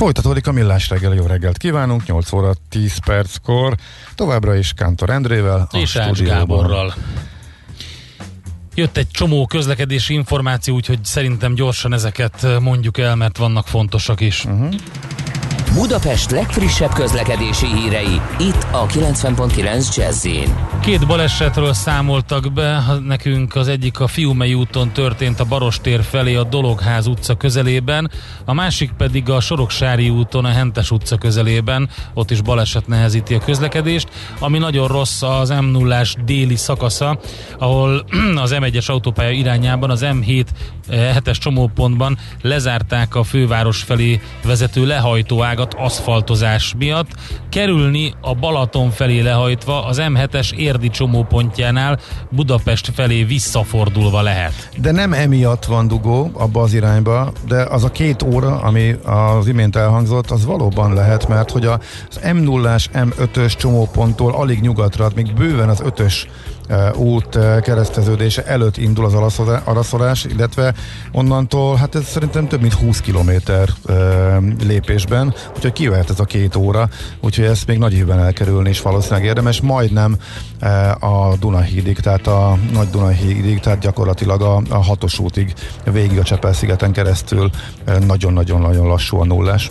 Folytatódik a Millás reggel, jó reggelt kívánunk, 8 óra 10 perckor, továbbra is Kántor Endrével, és Ács Gáborral. Jött egy csomó közlekedési információ, úgyhogy szerintem gyorsan ezeket mondjuk el, mert vannak fontosak is. Uh-huh. Budapest legfrissebb közlekedési hírei, itt a 90.9 jazz Két balesetről számoltak be nekünk, az egyik a Fiumei úton történt a Barostér felé a Dologház utca közelében, a másik pedig a Soroksári úton a Hentes utca közelében, ott is baleset nehezíti a közlekedést, ami nagyon rossz az m 0 déli szakasza, ahol az M1-es autópálya irányában az M7 7-es eh, csomópontban lezárták a főváros felé vezető lehajtóágat aszfaltozás miatt. Kerülni a Balaton felé lehajtva az M7-es érdi csomópontjánál Budapest felé visszafordulva lehet. De nem emiatt van dugó abba az irányba, de az a két óra, ami az imént elhangzott, az valóban lehet, mert hogy az M0-ás, M5-ös csomóponttól alig nyugatra, még bőven az 5-ös út kereszteződése előtt indul az araszolás, illetve onnantól, hát ez szerintem több mint 20 kilométer lépésben, úgyhogy kijöhet ez a két óra, úgyhogy ezt még nagy évben elkerülni is valószínűleg érdemes, majdnem a Dunahídig, tehát a Nagy Dunahídig, tehát gyakorlatilag a, a hatos útig végig a Csepel-szigeten keresztül nagyon-nagyon-nagyon lassú a nullás.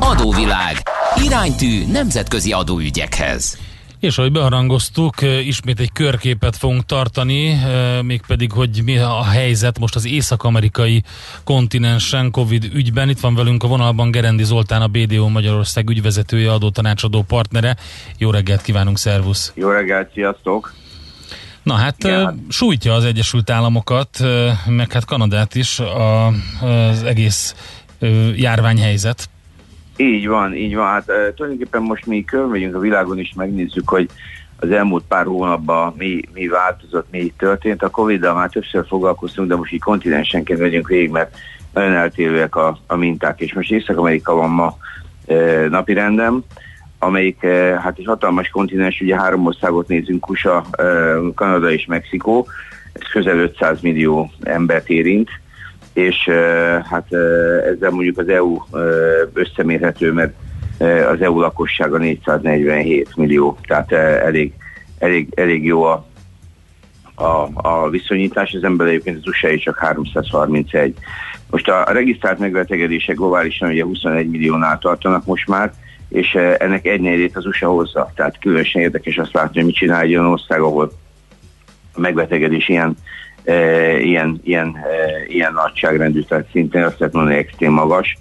Adóvilág. Iránytű nemzetközi adóügyekhez. És ahogy beharangoztuk, ismét egy körképet fogunk tartani, mégpedig, hogy mi a helyzet most az észak-amerikai kontinensen Covid ügyben. Itt van velünk a vonalban Gerendi Zoltán, a BDO Magyarország ügyvezetője, adótanácsadó partnere. Jó reggelt kívánunk, szervusz! Jó reggelt, sziasztok! Na hát ja. sújtja az Egyesült Államokat, meg hát Kanadát is a, az egész járványhelyzet. Így van, így van. Hát tulajdonképpen most mi körülmegyünk a világon is, megnézzük, hogy az elmúlt pár hónapban mi, mi változott, mi történt. A Covid-dal már többször foglalkoztunk, de most így kontinensenként megyünk végig, mert nagyon eltérőek a, a minták. És most Észak-Amerika van ma e, napi rendem, amelyik e, hát egy hatalmas kontinens, ugye három országot nézünk, USA, e, Kanada és Mexikó, ez közel 500 millió embert érint és hát ezzel mondjuk az EU összemérhető, mert az EU lakossága 447 millió, tehát elég, elég, elég jó a, a, a viszonyítás, az ember egyébként az usa csak 331. Most a regisztrált megbetegedések globálisan ugye 21 milliónál tartanak most már, és ennek egy az USA hozza. Tehát különösen érdekes azt látni, hogy mit csinál egy olyan ország, ahol a megbetegedés ilyen ilyen, ilyen, ilyen nagyságrendű, tehát szintén azt lehet mondani extrém magas.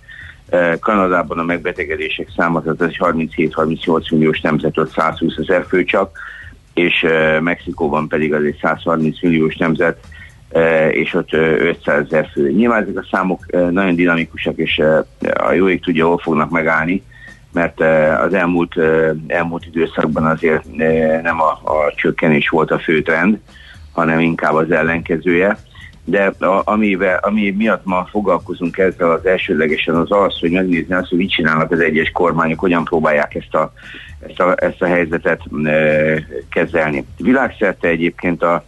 Kanadában a megbetegedések száma, tehát ez 37-38 milliós nemzet, ott 120 ezer fő csak, és Mexikóban pedig az egy 130 milliós nemzet, és ott 500 ezer fő. Nyilván ezek a számok nagyon dinamikusak, és a jó ég tudja, hol fognak megállni, mert az elmúlt, elmúlt időszakban azért nem a, a csökkenés volt a fő trend, hanem inkább az ellenkezője. De a, amivel, ami miatt ma foglalkozunk ezzel az elsődlegesen az az, hogy megnézni azt, hogy mit csinálnak az egyes kormányok, hogyan próbálják ezt a, ezt a, ezt a helyzetet e, kezelni. Világszerte egyébként a,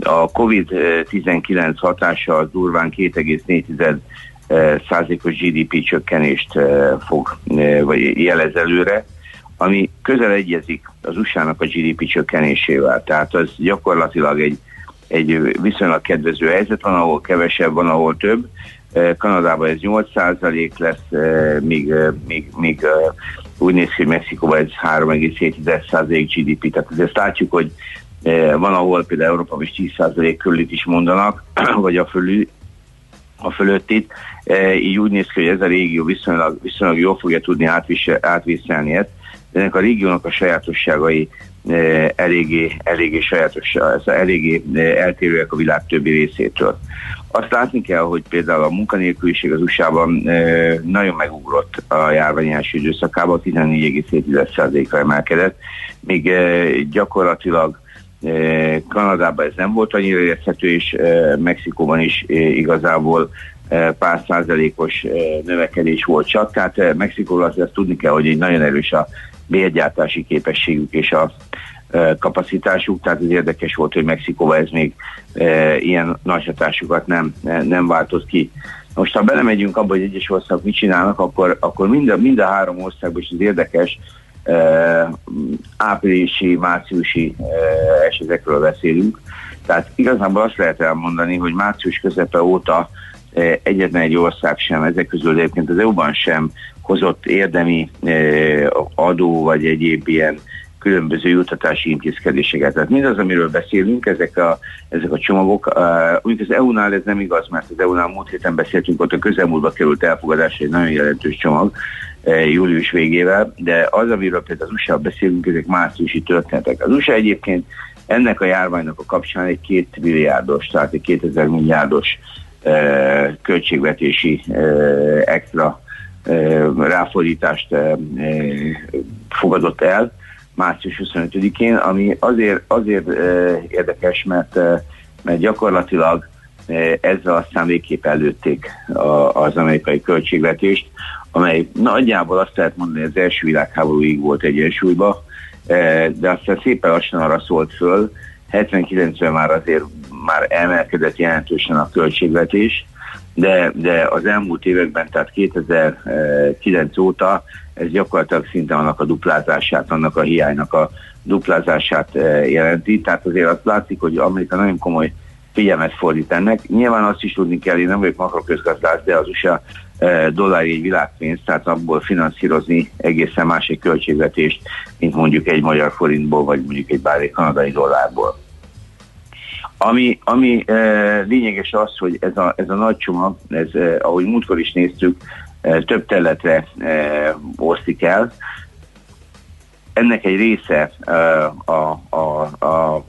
a COVID-19 hatása az durván 2,4 százalékos GDP csökkenést fog, vagy jelez előre, ami közel egyezik az USA-nak a GDP csökkenésével. Tehát az gyakorlatilag egy, egy viszonylag kedvező helyzet, van, ahol kevesebb, van, ahol több. Kanadában ez 8% lesz, míg, míg, míg úgy néz ki, hogy Mexikóban ez 3,7% GDP, tehát ezt látjuk, hogy van, ahol például Európában is 10% körülit is mondanak, vagy a fölül, a fölöttit. Így úgy néz ki, hogy ez a régió viszonylag, viszonylag jól fogja tudni átvészelni ezt, ennek a régiónak a sajátosságai eléggé, eléggé sajátos, eléggé eltérőek a világ többi részétől. Azt látni kell, hogy például a munkanélküliség az USA-ban nagyon megugrott a járvány első időszakában, 14,7%-ra emelkedett, míg gyakorlatilag Kanadában ez nem volt annyira érthető, és Mexikóban is igazából pár százalékos növekedés volt csak. Tehát Mexikóban azt tudni kell, hogy egy nagyon erős a bérgyártási képességük és a kapacitásuk, tehát ez érdekes volt, hogy Mexikóban ez még e, ilyen nagy hatásukat nem, nem váltott ki. Most ha belemegyünk abba, hogy egyes országok mit csinálnak, akkor, akkor mind, a, mind a három országban is az érdekes, e, áprilisi, márciusi e, esetekről beszélünk. Tehát igazából azt lehet elmondani, hogy március közepe óta egyetlen egy ország sem, ezek közül egyébként az EU-ban sem hozott érdemi e, adó vagy egyéb ilyen különböző jutatási intézkedéseket. Tehát mindaz, amiről beszélünk, ezek a, ezek a csomagok, uh, az EU-nál ez nem igaz, mert az EU-nál múlt héten beszéltünk, ott a közelmúltban került elfogadásra egy nagyon jelentős csomag, július végével, de az, amiről például az USA beszélünk, ezek márciusi történetek. Az USA egyébként ennek a járványnak a kapcsán egy két milliárdos, tehát egy 2000 milliárdos költségvetési extra ráfordítást fogadott el, március 25-én, ami azért, azért érdekes, mert, mert gyakorlatilag ezzel aztán végképp előtték az amerikai költségvetést, amely nagyjából azt lehet mondani, hogy az első világháborúig volt egyensúlyba, de aztán szépen lassan arra szólt föl, 79-ben már azért már emelkedett jelentősen a költségvetés, de, de az elmúlt években, tehát 2009 óta ez gyakorlatilag szinte annak a duplázását, annak a hiánynak a duplázását eh, jelenti. Tehát azért azt látszik, hogy Amerika nagyon komoly figyelmet fordít ennek. Nyilván azt is tudni kell, én nem vagyok makroközgazdász, de az USA eh, dollári egy világpénz, tehát abból finanszírozni egészen másik költségvetést, mint mondjuk egy magyar forintból, vagy mondjuk egy bár egy kanadai dollárból. Ami, ami e, lényeges az, hogy ez a, ez a nagy csomag, ez, e, ahogy múltkor is néztük, e, több területre e, osztik el. Ennek egy része e, a, a, a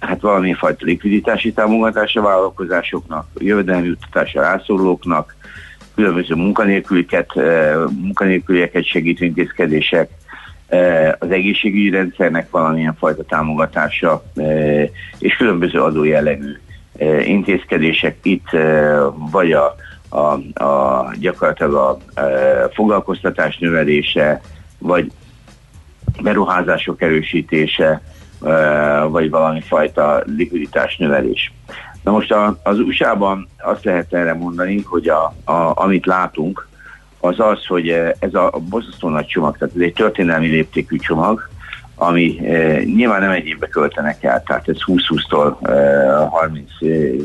hát valamilyen fajta likviditási támogatása vállalkozásoknak, jövedelmi juttatása rászorulóknak, különböző munkanélkülieket, munkanélkülieket segítő intézkedések, az egészségügyi rendszernek valamilyen fajta támogatása, és különböző adójellegű intézkedések itt, vagy a, a, a gyakorlatilag a, a foglalkoztatás növelése, vagy beruházások erősítése, vagy valami fajta likviditás növelés. Na most az USA-ban azt lehet erre mondani, hogy a, a, amit látunk, az az, hogy eh, ez a, a borzasztó nagy csomag, tehát ez egy történelmi léptékű csomag, ami e, nyilván nem egy évbe költenek el, tehát ez 20-20-tól e, 30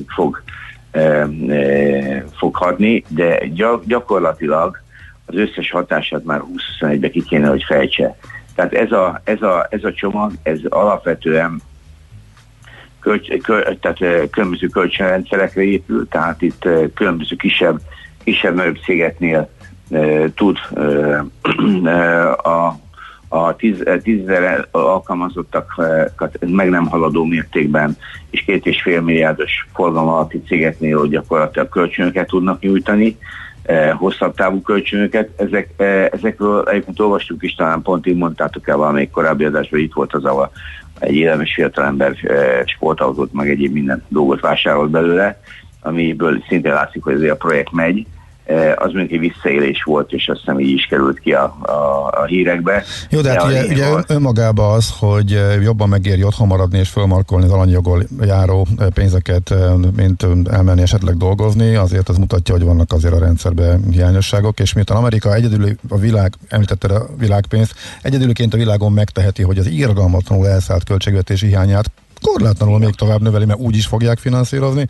fog, e, e, fog hadni, de gyak, gyakorlatilag az összes hatását már 20-21-be ki kéne, hogy fejtse. Tehát ez a, ez a, ez a csomag, ez alapvetően kölcs, köl, tehát különböző kölcsönrendszerekre épül, tehát itt különböző kisebb, kisebb nagyobb cégeknél tud a, a tízezer alkalmazottakat meg nem haladó mértékben és két és fél milliárdos forgalom alatti cégeknél gyakorlatilag kölcsönöket tudnak nyújtani, hosszabb távú kölcsönöket. Ezek, ezekről egyébként olvastuk is, talán pont így mondtátok el valamelyik korábbi adásban, itt volt az, ahol egy élemes fiatalember sportautót, meg egyéb minden dolgot vásárolt belőle, amiből szintén látszik, hogy azért a projekt megy, az mondjuk egy visszaélés volt, és azt hiszem így is került ki a, a, a hírekbe. Jó, de, hát ugye, ugye volt... önmagában az, hogy eh, jobban megéri otthon maradni és fölmarkolni az alanyjogol járó eh, pénzeket, mint elmenni esetleg dolgozni, azért az mutatja, hogy vannak azért a rendszerben hiányosságok, és miután Amerika egyedül a világ, említette a világpénzt, egyedülként a világon megteheti, hogy az irgalmatlanul elszállt költségvetési hiányát korlátlanul még tovább növeli, mert úgy is fogják finanszírozni,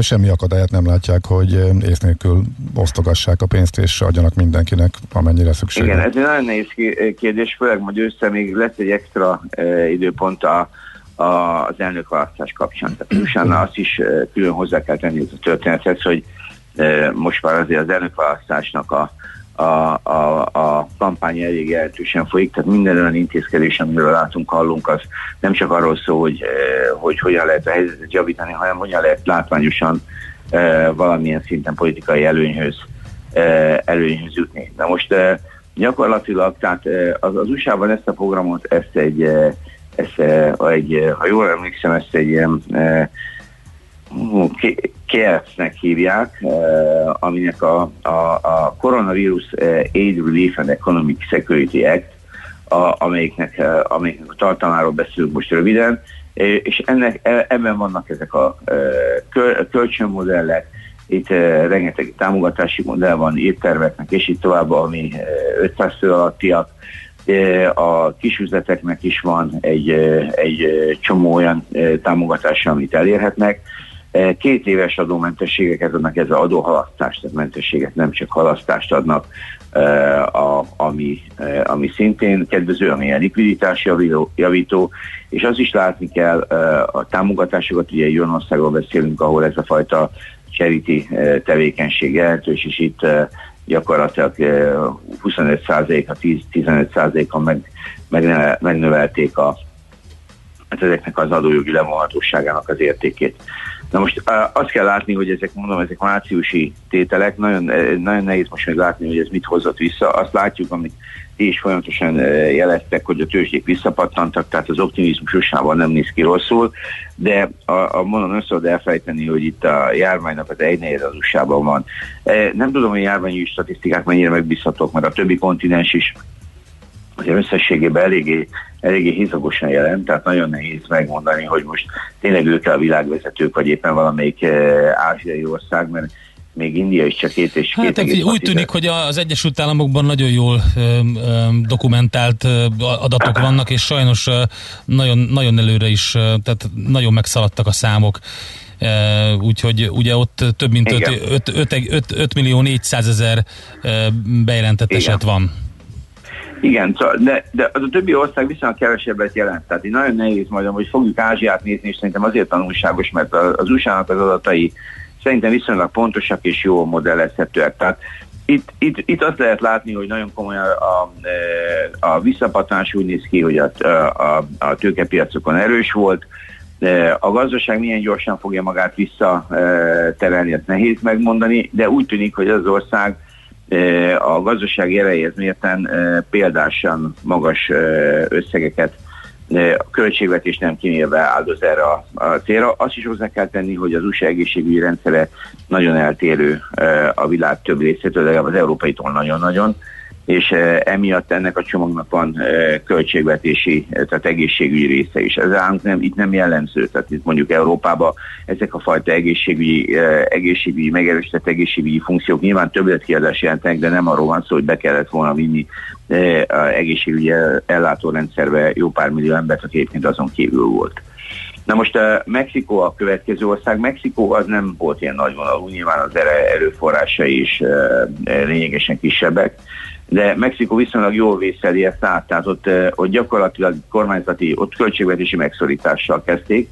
semmi akadályát nem látják, hogy ész nélkül osztogassák a pénzt és adjanak mindenkinek, amennyire szükség Igen, ez egy nagyon nehéz kérdés, főleg majd össze még lesz egy extra időpont a, a, az elnökválasztás kapcsán. Tehát utána azt is külön hozzá kell tenni a történethez, hogy most már azért az elnökválasztásnak a a, a, a kampány elég jelentősen folyik, tehát minden olyan intézkedés, amiről látunk, hallunk, az nem csak arról szól, hogy, eh, hogy hogyan lehet a helyzetet javítani, hanem hogyan lehet látványosan eh, valamilyen szinten politikai előnyhöz, eh, előnyhöz jutni. Na most gyakorlatilag, tehát az, az USA-ban ezt a programot, ezt egy, ezt egy, ha jól emlékszem, ezt egy ilyen CARES-nek hívják, eh, aminek a, a, a Coronavirus eh, Aid Relief and Economic Security Act, a, amelyiknek, eh, amelyiknek a tartalmáról beszélünk most röviden, és ennek, e, ebben vannak ezek a kölcsönmodellek, itt rengeteg támogatási modell van, étterveknek, és itt tovább, ami 500 fő alattiak, a kisüzleteknek is van egy, egy csomó olyan támogatása, amit elérhetnek, két éves adómentességeket adnak, ez az adóhalasztást, tehát mentességet nem csak halasztást adnak, eh, a, ami, eh, ami szintén kedvező, ami a likviditás javító, javító, és az is látni kell, a támogatásokat, ugye Jónországról beszélünk, ahol ez a fajta charity tevékenység jelentős, és itt gyakorlatilag 25%-a, 10-15%-a meg, megnövelték a, hát ezeknek az adójogi levonhatóságának az értékét. Na most azt kell látni, hogy ezek, mondom, ezek márciusi tételek, nagyon, nagyon nehéz most még látni, hogy ez mit hozott vissza. Azt látjuk, amit ti is folyamatosan jeleztek, hogy a tőzsdék visszapattantak, tehát az optimizmus USA-ban nem néz ki rosszul, de a, a mondom, nem szabad elfelejteni, hogy itt a járványnak az egynegyed az usa van. Nem tudom, hogy járványi statisztikák mennyire megbízhatók, mert a többi kontinens is azért összességében eléggé, eléggé hízagosan jelent, tehát nagyon nehéz megmondani, hogy most tényleg ők a világvezetők, vagy éppen valamelyik eh, ázsiai ország, mert még India is csak két és hát, két Úgy tűnik, hogy az Egyesült Államokban nagyon jól ö, ö, dokumentált ö, adatok vannak, és sajnos ö, nagyon, nagyon előre is, ö, tehát nagyon megszaladtak a számok. Uh, úgyhogy ugye ott több mint 5, 5, 5, 5, 5 millió 400 ezer bejelentett Igen. eset van. Igen, de, de az a többi ország viszonylag kevesebbet jelent. Tehát így nagyon nehéz majd, hogy fogjuk Ázsiát nézni, és szerintem azért tanulságos, mert az USA-nak az adatai szerintem viszonylag pontosak és jó modellezhetőek. Tehát itt, itt, itt azt lehet látni, hogy nagyon komolyan a, a, a visszapattanás úgy néz ki, hogy a, a, a tőkepiacokon erős volt, a gazdaság milyen gyorsan fogja magát visszaterelni, ezt nehéz megmondani, de úgy tűnik, hogy az ország a gazdasági erejéhez mérten példásan magas összegeket a költségvetés nem kimérve áldoz erre a, a célra. Azt is hozzá kell tenni, hogy az USA egészségügyi rendszere nagyon eltérő a világ több részétől, legalább az európaitól nagyon-nagyon és emiatt ennek a csomagnak van költségvetési, tehát egészségügyi része is. Ez állunk nem, itt nem jellemző, tehát itt mondjuk Európában ezek a fajta egészségügyi, egészségügyi megerősített egészségügyi funkciók nyilván többletkiadás jelentenek, de nem arról van szó, hogy be kellett volna vinni egészségügyi ellátórendszerbe jó pár millió embert, aki egyébként azon kívül volt. Na most uh, Mexikó a következő ország. Mexikó az nem volt ilyen nagyvonalú, nyilván az erőforrásai is lényegesen kisebbek, de Mexikó viszonylag jól vészeli ezt át, tehát ott, ott gyakorlatilag kormányzati, ott költségvetési megszorítással kezdték,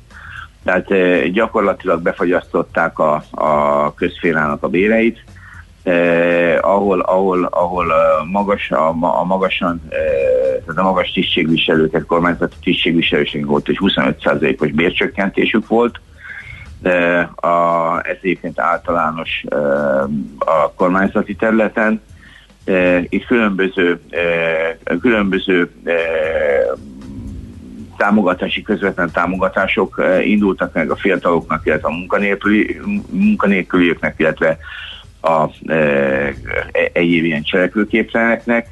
tehát gyakorlatilag befagyasztották a, a közférának a béreit, eh, ahol, ahol, ahol magas, a, a magasan, eh, tehát a magas tisztségviselőket, kormányzati tisztségviselőség volt, és 25%-os bércsökkentésük volt, de a, ez egyébként általános eh, a kormányzati területen, itt különböző, különböző támogatási, közvetlen támogatások indultak meg a fiataloknak, illetve a munkanélküli, munkanélkülieknek, illetve a egyéb ilyen cselekvőképteleneknek.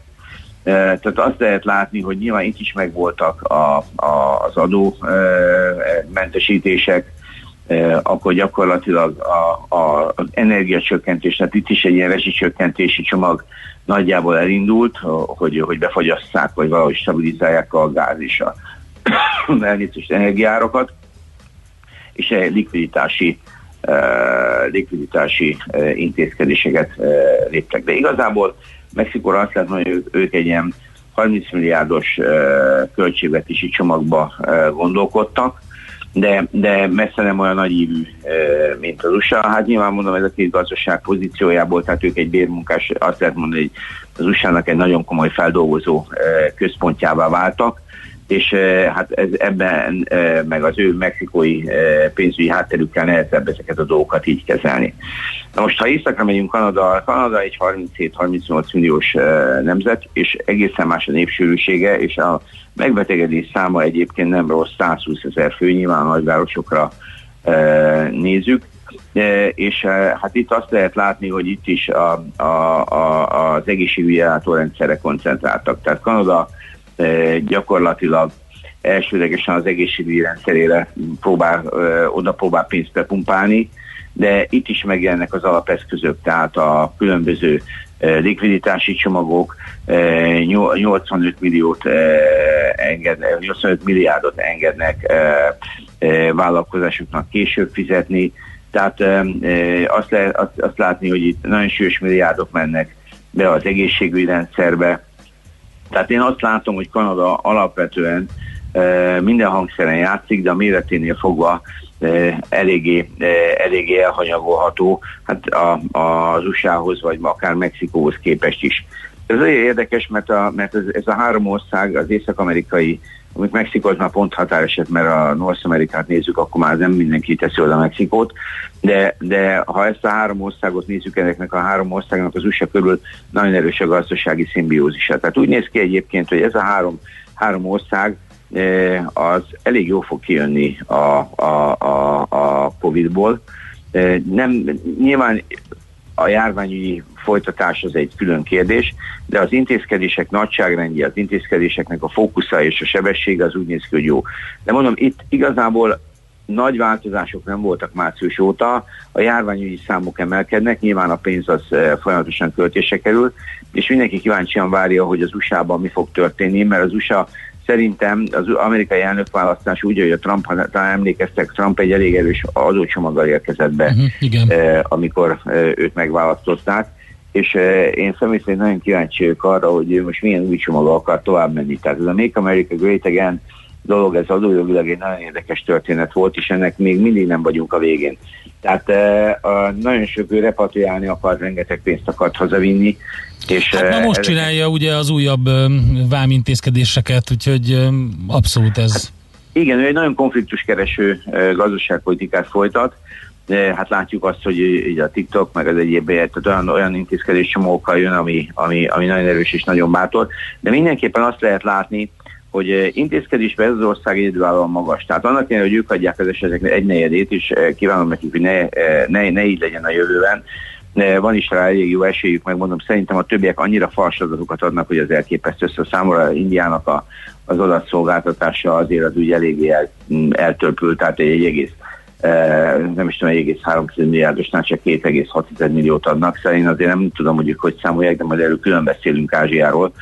Tehát azt lehet látni, hogy nyilván itt is megvoltak a, a, az adó mentesítések, akkor gyakorlatilag a, a, az energiacsökkentés, tehát itt is egy ilyen rezsicsökkentési csomag nagyjából elindult, hogy, hogy befagyasszák, vagy valahogy stabilizálják a gáz és a elnézést energiárakat. és likviditási likviditási intézkedéseket léptek. De igazából Mexikóra azt lehet hogy ők egy ilyen 30 milliárdos költségvetési csomagba gondolkodtak, de, de messze nem olyan nagy ívű, mint az USA. Hát nyilván mondom, ez a két gazdaság pozíciójából, tehát ők egy bérmunkás, azt lehet mondani, hogy az USA-nak egy nagyon komoly feldolgozó központjává váltak, és hát ez ebben meg az ő mexikói pénzügyi hátterükkel nehezebb ezeket a dolgokat így kezelni. Na most, ha északra megyünk Kanada, Kanada egy 37-38 milliós nemzet, és egészen más a népsűrűsége, és a megbetegedés száma egyébként nem rossz, 120 ezer fő, nyilván a nagyvárosokra nézzük, és hát itt azt lehet látni, hogy itt is a, a, a, az egészségügyi ellátórendszerre koncentráltak. Tehát Kanada gyakorlatilag elsődlegesen az egészségügyi rendszerére próbál, oda próbál pénzt bepumpálni, de itt is megjelennek az alapeszközök, tehát a különböző likviditási csomagok 85 milliót engednek, 85 milliárdot engednek vállalkozásoknak később fizetni, tehát azt, azt, azt látni, hogy itt nagyon sűrűs milliárdok mennek be az egészségügyi rendszerbe, tehát én azt látom, hogy Kanada alapvetően e, minden hangszeren játszik, de a méreténél fogva e, eléggé, e, eléggé elhanyagolható hát a, a, az USA-hoz, vagy akár Mexikóhoz képest is. Ez olyan érdekes, mert, a, mert ez, ez a három ország, az észak-amerikai amit Mexikó az már pont határeset, mert a North Amerikát nézzük, akkor már nem mindenki teszi oda Mexikót, de, de ha ezt a három országot nézzük, ennek a három országnak az USA körül nagyon erős a gazdasági szimbiózisa. Tehát úgy néz ki egyébként, hogy ez a három, három ország eh, az elég jól fog kijönni a, a, a, a Covid-ból. Eh, nem, nyilván a járványügyi folytatás az egy külön kérdés, de az intézkedések nagyságrendje, az intézkedéseknek a fókusza és a sebessége az úgy néz ki, hogy jó. De mondom, itt igazából nagy változások nem voltak március óta, a járványügyi számok emelkednek, nyilván a pénz az eh, folyamatosan költése kerül, és mindenki kíváncsian várja, hogy az USA-ban mi fog történni, mert az USA szerintem az amerikai elnökválasztás úgy, hogy a Trump, ha talán emlékeztek, Trump egy elég erős adócsomaggal érkezett be, uh-huh, igen. Eh, amikor eh, őt megválasztották, és én személy szerint nagyon kíváncsi vagyok arra, hogy ő most milyen új csomaggal akar tovább menni. Tehát ez a Make America Great Again dolog, ez adójogilag egy nagyon érdekes történet volt, és ennek még mindig nem vagyunk a végén. Tehát nagyon sok ő repatriálni akar, rengeteg pénzt akart hazavinni. És, hát na most csinálja ugye az újabb vámintézkedéseket, úgyhogy abszolút ez... Hát, igen, ő egy nagyon konfliktuskereső gazdaságpolitikát folytat, de hát látjuk azt, hogy így a TikTok meg az egyéb tehát olyan, olyan intézkedés csomókkal jön, ami, ami, ami nagyon erős és nagyon bátor, de mindenképpen azt lehet látni, hogy intézkedésben ez az ország egyedülállóan magas. Tehát annak ellenére, hogy ők adják az eseteknek egy negyedét, és eh, kívánom nekik, hogy ne, eh, ne, ne így legyen a jövőben, van is rá elég jó esélyük, megmondom, szerintem a többiek annyira fals adatokat adnak, hogy az elképesztő össze számomra Indiának a, az adatszolgáltatása azért az úgy eléggé el, eltörpült, tehát egy egész nem is tudom, 1,3 milliárdosnál csak 2,6 milliót adnak, szóval én azért nem tudom, hogy ők hogy számolják, de majd erről külön beszélünk Ázsiáról.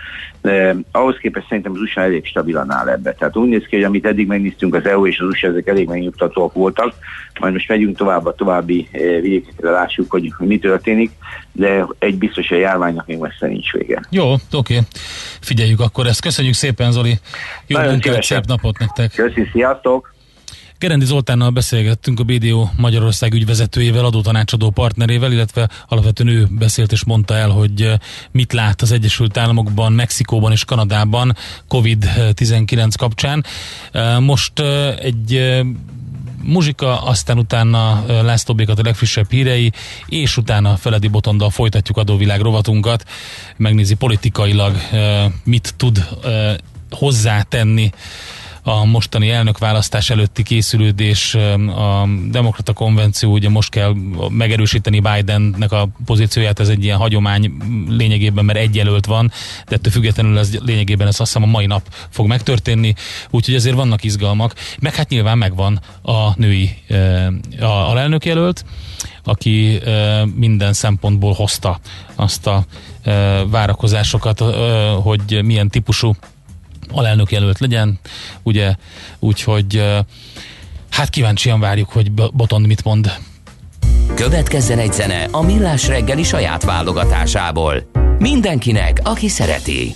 De ahhoz képest szerintem az USA elég stabilan áll ebbe. Tehát úgy néz ki, hogy amit eddig megnéztünk, az EU és az USA ezek elég megnyugtatóak voltak, majd most megyünk tovább a további vidékekre, lássuk, hogy mi történik, de egy biztos, hogy a járványnak még messze nincs vége. Jó, oké. Figyeljük akkor ezt. Köszönjük szépen, Zoli. Jó munkát, szép napot nektek. Köszönjük, sziasztok! Gerendi Zoltánnal beszélgettünk a BDO Magyarország ügyvezetőjével, adótanácsadó partnerével, illetve alapvetően ő beszélt és mondta el, hogy eh, mit lát az Egyesült Államokban, Mexikóban és Kanadában COVID-19 kapcsán. Eh, most eh, egy muzsika, aztán utána László Békat a legfrissebb hírei, és utána Feledi Botondal folytatjuk adóvilág rovatunkat, megnézi politikailag mit tud hozzátenni a mostani elnökválasztás előtti készülődés, a demokrata konvenció, ugye most kell megerősíteni Bidennek a pozícióját, ez egy ilyen hagyomány lényegében, mert egy jelölt van, de ettől függetlenül ez lényegében ez azt hiszem a mai nap fog megtörténni, úgyhogy azért vannak izgalmak, meg hát nyilván megvan a női a alelnök jelölt, aki minden szempontból hozta azt a várakozásokat, hogy milyen típusú alelnök jelölt legyen, ugye, úgyhogy Hát kíváncsian várjuk, hogy Botond mit mond. Következzen egy zene a Millás reggeli saját válogatásából. Mindenkinek, aki szereti.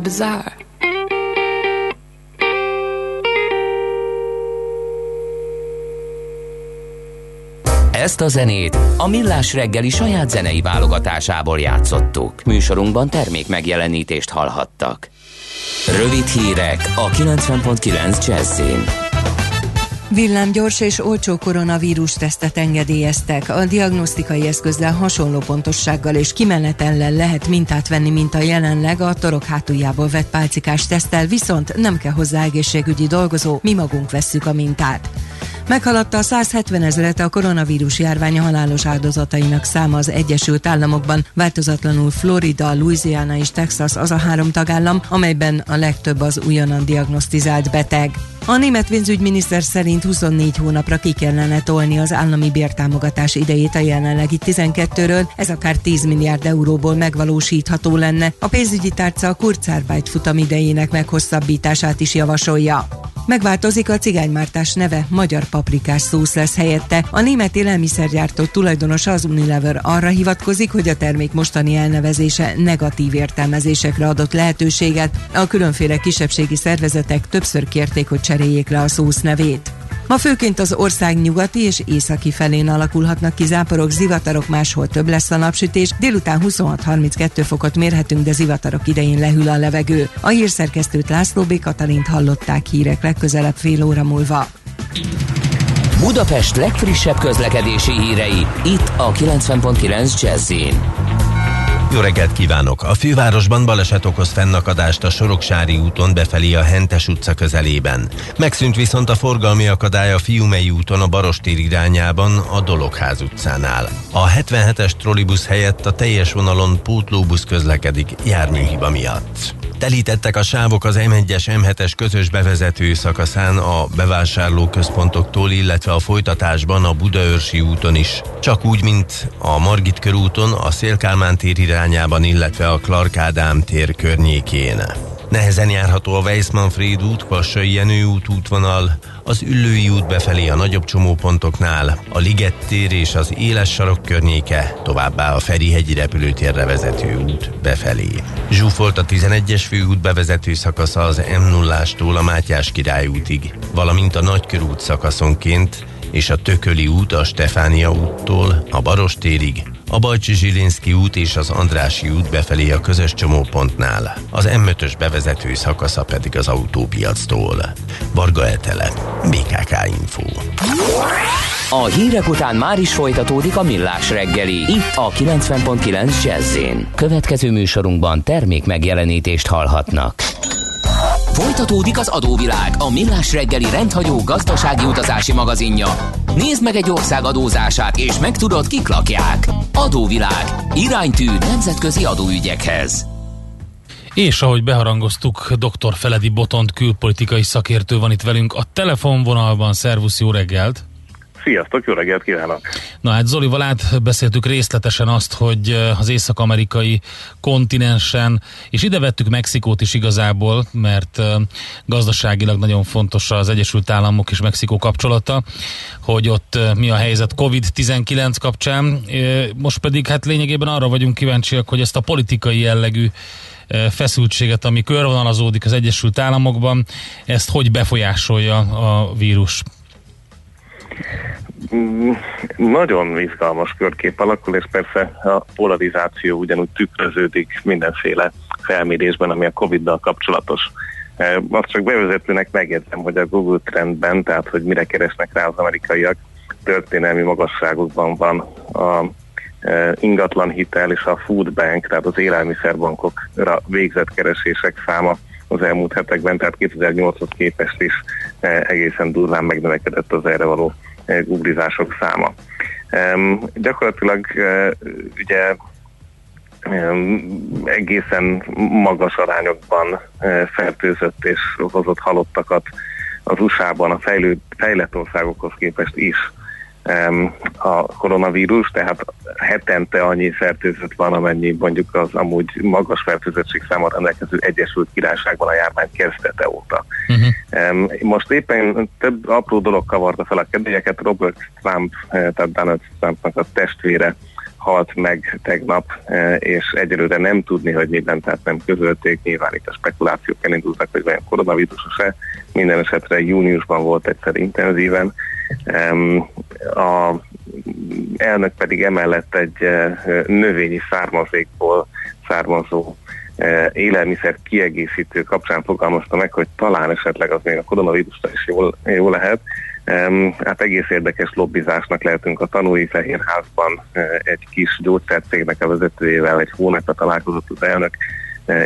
Bizarre. Ezt a zenét a Millás reggeli saját zenei válogatásából játszottuk. Műsorunkban termék megjelenítést hallhattak. Rövid hírek a 90.9 Jazzin. Villámgyors és olcsó koronavírus tesztet engedélyeztek. A diagnosztikai eszközzel hasonló pontossággal és kimenetellel lehet mintát venni, mint a jelenleg a torok hátuljából vett pálcikás tesztel, viszont nem kell hozzá egészségügyi dolgozó, mi magunk vesszük a mintát. Meghaladta a 170 ezeret a koronavírus járvány halálos áldozatainak száma az Egyesült Államokban, változatlanul Florida, Louisiana és Texas az a három tagállam, amelyben a legtöbb az újonnan diagnosztizált beteg. A német pénzügyminiszter szerint 24 hónapra ki kellene tolni az állami bértámogatás idejét a jelenlegi 12-ről, ez akár 10 milliárd euróból megvalósítható lenne. A pénzügyi tárca a Kurzarbeit futam idejének meghosszabbítását is javasolja. Megváltozik a cigánymártás neve, magyar paprikás szósz lesz helyette. A német élelmiszergyártó tulajdonosa az Unilever arra hivatkozik, hogy a termék mostani elnevezése negatív értelmezésekre adott lehetőséget. A különféle kisebbségi szervezetek többször kérték, hogy cseréljék le a szósz nevét. Ma főként az ország nyugati és északi felén alakulhatnak ki záporok, zivatarok, máshol több lesz a napsütés. Délután 26-32 fokot mérhetünk, de zivatarok idején lehűl a levegő. A hírszerkesztőt László B. Katalint hallották hírek legközelebb fél óra múlva. Budapest legfrissebb közlekedési hírei, itt a 90.9 jazz jó reggelt kívánok! A fővárosban baleset okoz fennakadást a Soroksári úton befelé a Hentes utca közelében. Megszűnt viszont a forgalmi akadály a Fiumei úton a Barostér irányában a Dologház utcánál. A 77-es trollibusz helyett a teljes vonalon pótlóbusz közlekedik járműhiba miatt. Telítettek a sávok az M1-es M7-es közös bevezető szakaszán a bevásárlóközpontoktól, illetve a folytatásban a Budaörsi úton is. Csak úgy, mint a Margit körúton, a Szélkálmán tér irányában, illetve a Clark Ádám tér környékén. Nehezen járható a Weissmanfried út, Kassai Jenő út útvonal, az Üllői út befelé a nagyobb csomópontoknál, a Liget tér és az Éles sarok környéke, továbbá a Ferihegyi repülőtérre vezető út befelé. Zsúfolt a 11-es főút bevezető szakasza az m 0 a Mátyás király útig, valamint a Nagykörút szakaszonként és a Tököli út a Stefánia úttól a Barostérig, a Bajcsi Zsilinszki út és az Andrási út befelé a közös csomópontnál, az M5-ös bevezető szakasza pedig az autópiactól. Varga Etele, BKK Info. A hírek után már is folytatódik a millás reggeli, itt a 90.9 jazz Következő műsorunkban termék megjelenítést hallhatnak. Folytatódik az adóvilág, a millás reggeli rendhagyó gazdasági utazási magazinja. Nézd meg egy ország adózását, és megtudod, kik lakják. Adóvilág. Iránytű nemzetközi adóügyekhez. És ahogy beharangoztuk, dr. Feledi Botont külpolitikai szakértő van itt velünk a telefonvonalban. Szervusz, jó reggelt! Sziasztok, jó reggelt kívánok! Na hát Zolival átbeszéltük részletesen azt, hogy az észak-amerikai kontinensen, és ide vettük Mexikót is igazából, mert gazdaságilag nagyon fontos az Egyesült Államok és Mexikó kapcsolata, hogy ott mi a helyzet COVID-19 kapcsán. Most pedig hát lényegében arra vagyunk kíváncsiak, hogy ezt a politikai jellegű feszültséget, ami körvonalazódik az Egyesült Államokban, ezt hogy befolyásolja a vírus? Mm, nagyon izgalmas körkép alakul, és persze a polarizáció ugyanúgy tükröződik mindenféle felmérésben, ami a Covid-dal kapcsolatos. E, azt csak bevezetőnek megjegyzem, hogy a Google trendben, tehát hogy mire keresnek rá az amerikaiak, történelmi magasságokban van a e, ingatlan hitel és a food bank, tehát az élelmiszerbankokra végzett keresések száma az elmúlt hetekben, tehát 2008-hoz képest is e, egészen durván megnövekedett az erre való googlizások száma. Gyakorlatilag ugye egészen magas arányokban fertőzött és hozott halottakat az USA-ban a fejlő, fejlett országokhoz képest is a koronavírus, tehát hetente annyi fertőzött van, amennyi mondjuk az amúgy magas fertőzöttség számmal rendelkező Egyesült Királyságban a járvány kezdete óta. Uh-huh. Most éppen több apró dolog kavarta fel a kedélyeket. Robert Trump, eh, tehát Donald Trumpnak a testvére halt meg tegnap, eh, és egyelőre nem tudni, hogy minden, tehát nem közölték, nyilván itt a spekulációk elindultak, hogy vajon koronavírus se. Minden esetre júniusban volt egyszer intenzíven, a elnök pedig emellett egy eh, növényi származékból származó eh, élelmiszer kiegészítő kapcsán fogalmazta meg, hogy talán esetleg az még a koronavírusra is jól, jól lehet. Hát egész érdekes lobbizásnak lehetünk a tanúi Fehérházban eh, egy kis gyógyszercégnek a vezetőjével egy hónapra találkozott az elnök,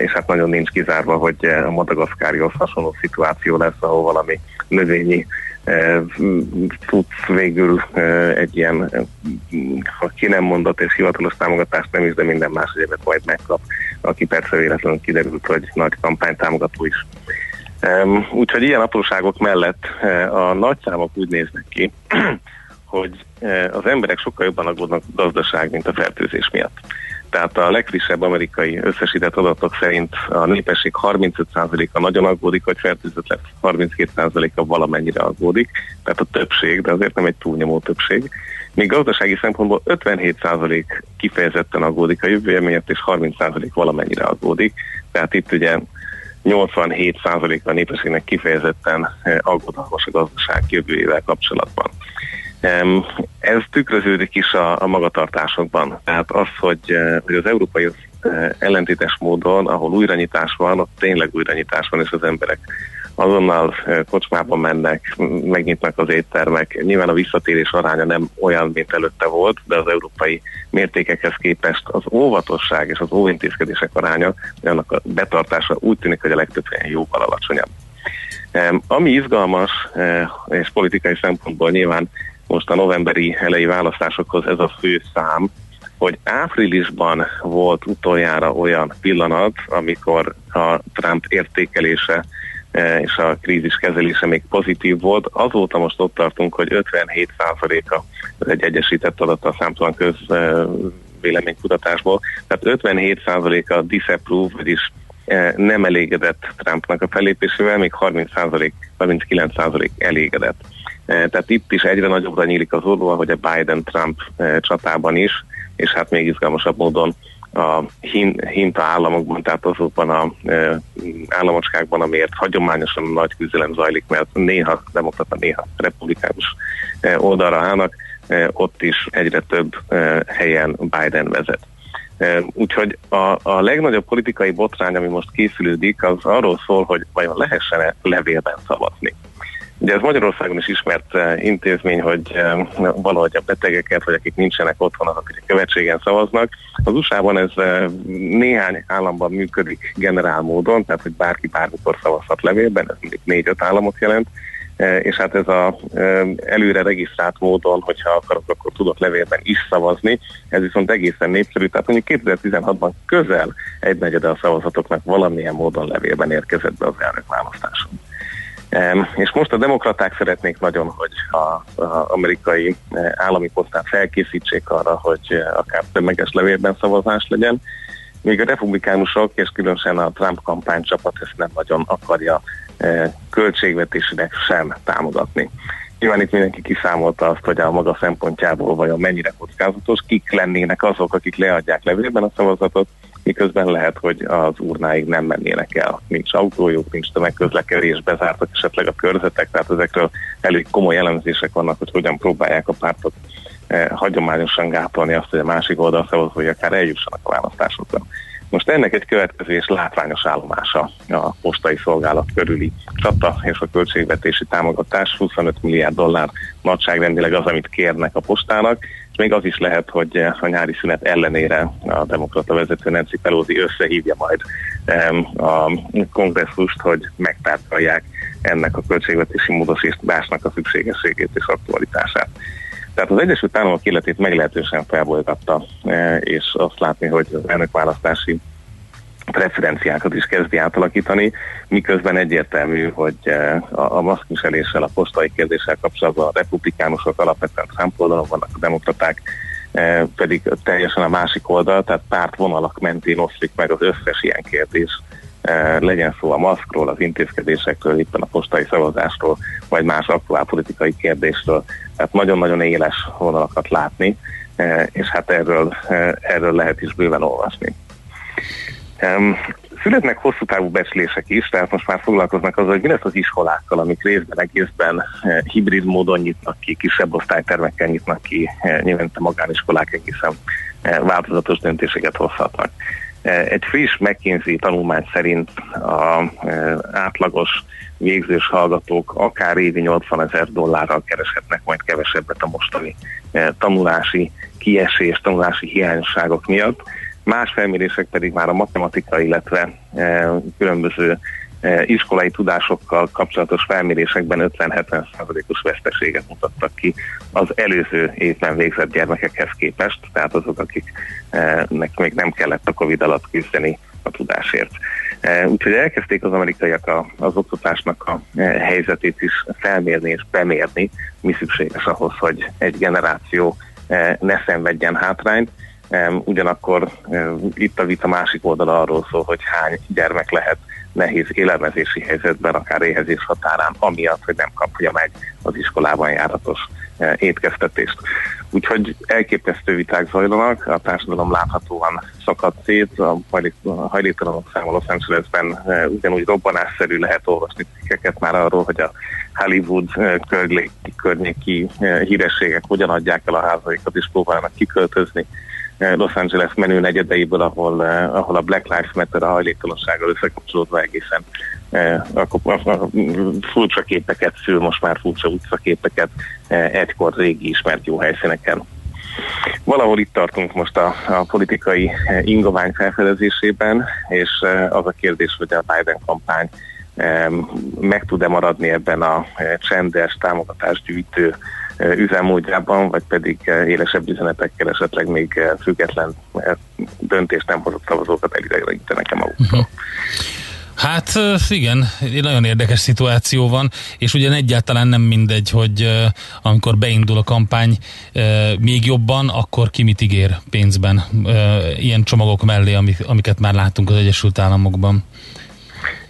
és hát nagyon nincs kizárva, hogy a madagaszkárihoz hasonló szituáció lesz, ahol valami növényi tudsz végül egy ilyen, ha ki nem mondott és hivatalos támogatást nem is, de minden más egyébet majd megkap, aki persze véletlenül kiderült, hogy nagy kampány támogató is. Úgyhogy ilyen apróságok mellett a nagy számok úgy néznek ki, hogy az emberek sokkal jobban aggódnak gazdaság, mint a fertőzés miatt. Tehát a legfrissebb amerikai összesített adatok szerint a népesség 35%-a nagyon aggódik, hogy fertőzött lesz, 32%-a valamennyire aggódik, tehát a többség, de azért nem egy túlnyomó többség. Még gazdasági szempontból 57% kifejezetten aggódik a jövője miatt, és 30% valamennyire aggódik. Tehát itt ugye 87% a népességnek kifejezetten eh, aggodalmas a gazdaság jövőjével kapcsolatban. Ez tükröződik is a, a magatartásokban. Tehát az, hogy, eh, hogy az európai eh, ellentétes módon, ahol újranyitás van, ott tényleg újranyitás van, és az emberek azonnal eh, kocsmába mennek, megnyitnak az éttermek. Nyilván a visszatérés aránya nem olyan, mint előtte volt, de az európai mértékekhez képest az óvatosság és az óvintézkedések aránya, annak a betartása úgy tűnik, hogy a legtöbb helyen jóval alacsonyabb. Ami izgalmas, és politikai szempontból nyilván most a novemberi elejé választásokhoz ez a fő szám, hogy áprilisban volt utoljára olyan pillanat, amikor a Trump értékelése e, és a krízis kezelése még pozitív volt. Azóta most ott tartunk, hogy 57%-a, ez egy egyesített adat a számtalan köz e, tehát 57%-a disapprove, vagyis e, nem elégedett Trumpnak a felépésével, még 30%, 39% elégedett. Eh, tehát itt is egyre nagyobbra nyílik az olló, hogy a Biden-Trump eh, csatában is, és hát még izgalmasabb módon a hinta államokban, tehát azokban a e, államocskákban, amiért hagyományosan nagy küzdelem zajlik, mert néha demokrata, néha republikánus e, oldalra állnak, ott is egyre több helyen Biden vezet. Úgyhogy a, a legnagyobb politikai botrány, ami most készülődik, az arról szól, hogy vajon lehessen-e levélben szavazni. Ugye ez Magyarországon is ismert uh, intézmény, hogy uh, valahogy a betegeket, vagy akik nincsenek otthon, azok a követségen szavaznak. Az USA-ban ez uh, néhány államban működik generál módon, tehát hogy bárki bármikor szavazhat levélben, ez mindig négy-öt államot jelent, és hát ez a előre regisztrált módon, hogyha akarok, akkor tudok levélben is szavazni, ez viszont egészen népszerű, tehát mondjuk 2016-ban közel egy negyede a szavazatoknak valamilyen módon levélben érkezett be az elnök választáson. És most a demokraták szeretnék nagyon, hogy az amerikai e, állami postán felkészítsék arra, hogy e, akár tömeges levélben szavazás legyen, míg a republikánusok, és különösen a Trump kampánycsapat ezt nem nagyon akarja e, költségvetésileg sem támogatni. Nyilván itt mindenki kiszámolta azt, hogy a maga szempontjából vajon mennyire kockázatos, kik lennének azok, akik leadják levélben a szavazatot, miközben lehet, hogy az urnáig nem mennének el. Nincs autójuk, nincs tömegközlekedés, bezártak esetleg a körzetek, tehát ezekről elég komoly elemzések vannak, hogy hogyan próbálják a pártok eh, hagyományosan gátolni azt, hogy a másik oldal szavazói akár eljussanak a választásokra. Most ennek egy következő és látványos állomása a postai szolgálat körüli csata és a költségvetési támogatás 25 milliárd dollár nagyságrendileg az, amit kérnek a postának, még az is lehet, hogy a nyári szünet ellenére a demokrata vezető Nancy Pelosi összehívja majd a kongresszust, hogy megtárgyalják ennek a költségvetési módosításnak a szükségességét és aktualitását. Tehát az Egyesült Államok életét meglehetősen felbolygatta, e, és azt látni, hogy az elnökválasztási preferenciákat is kezdi átalakítani, miközben egyértelmű, hogy e, a, maszkviseléssel, a postai kérdéssel kapcsolatban a republikánusok alapvetően Trump oldalon vannak, a demokraták e, pedig teljesen a másik oldal, tehát pártvonalak mentén oszlik meg az összes ilyen kérdés, legyen szó a maszkról, az intézkedésekről, itt a postai szavazásról, vagy más aktuál politikai kérdésről. Tehát nagyon-nagyon éles vonalakat látni, és hát erről, erről lehet is bőven olvasni. Születnek hosszú távú becslések is, tehát most már foglalkoznak azzal, hogy mi lesz az iskolákkal, amik részben egészben hibrid módon nyitnak ki, kisebb osztálytermekkel nyitnak ki, nyilván a magániskolák egészen változatos döntéseket hozhatnak. Egy friss McKinsey tanulmány szerint az átlagos végzős hallgatók akár évi 80 ezer dollárral kereshetnek majd kevesebbet a mostani tanulási kiesés, tanulási hiányosságok miatt. Más felmérések pedig már a matematika, illetve különböző iskolai tudásokkal kapcsolatos felmérésekben 50-70%-os veszteséget mutattak ki az előző évben végzett gyermekekhez képest, tehát azok, akiknek még nem kellett a Covid alatt küzdeni a tudásért. Úgyhogy elkezdték az amerikaiak a, az oktatásnak a helyzetét is felmérni és bemérni, mi szükséges ahhoz, hogy egy generáció ne szenvedjen hátrányt. Ugyanakkor itt a vita másik oldala arról szól, hogy hány gyermek lehet nehéz élelmezési helyzetben, akár éhezés határán, amiatt, hogy nem kapja meg az iskolában járatos étkeztetést. Úgyhogy elképesztő viták zajlanak, a társadalom láthatóan szakadt szét, a hajléktalanok száma Los Angelesben ugyanúgy robbanásszerű lehet olvasni cikkeket már arról, hogy a Hollywood környéki hírességek hogyan adják el a házaikat és próbálnak kiköltözni Los Angeles menő negyedeiből, ahol, ahol a Black Lives Matter a hajléktalansággal összekapcsolódva egészen akkor furcsa képeket szül, most már furcsa utcaképeket egykor régi ismert jó helyszíneken. Valahol itt tartunk most a, a politikai ingovány felfedezésében, és az a kérdés, hogy a Biden kampány meg tud-e maradni ebben a csendes támogatásgyűjtő üzemmódjában, vagy pedig élesebb üzenetekkel esetleg még független döntést nem hozott szavazókat elidegenítenek-e maguktól. Uh-huh. Hát igen, nagyon érdekes szituáció van, és ugyan egyáltalán nem mindegy, hogy amikor beindul a kampány még jobban, akkor ki mit ígér pénzben ilyen csomagok mellé, amiket már láttunk az Egyesült Államokban.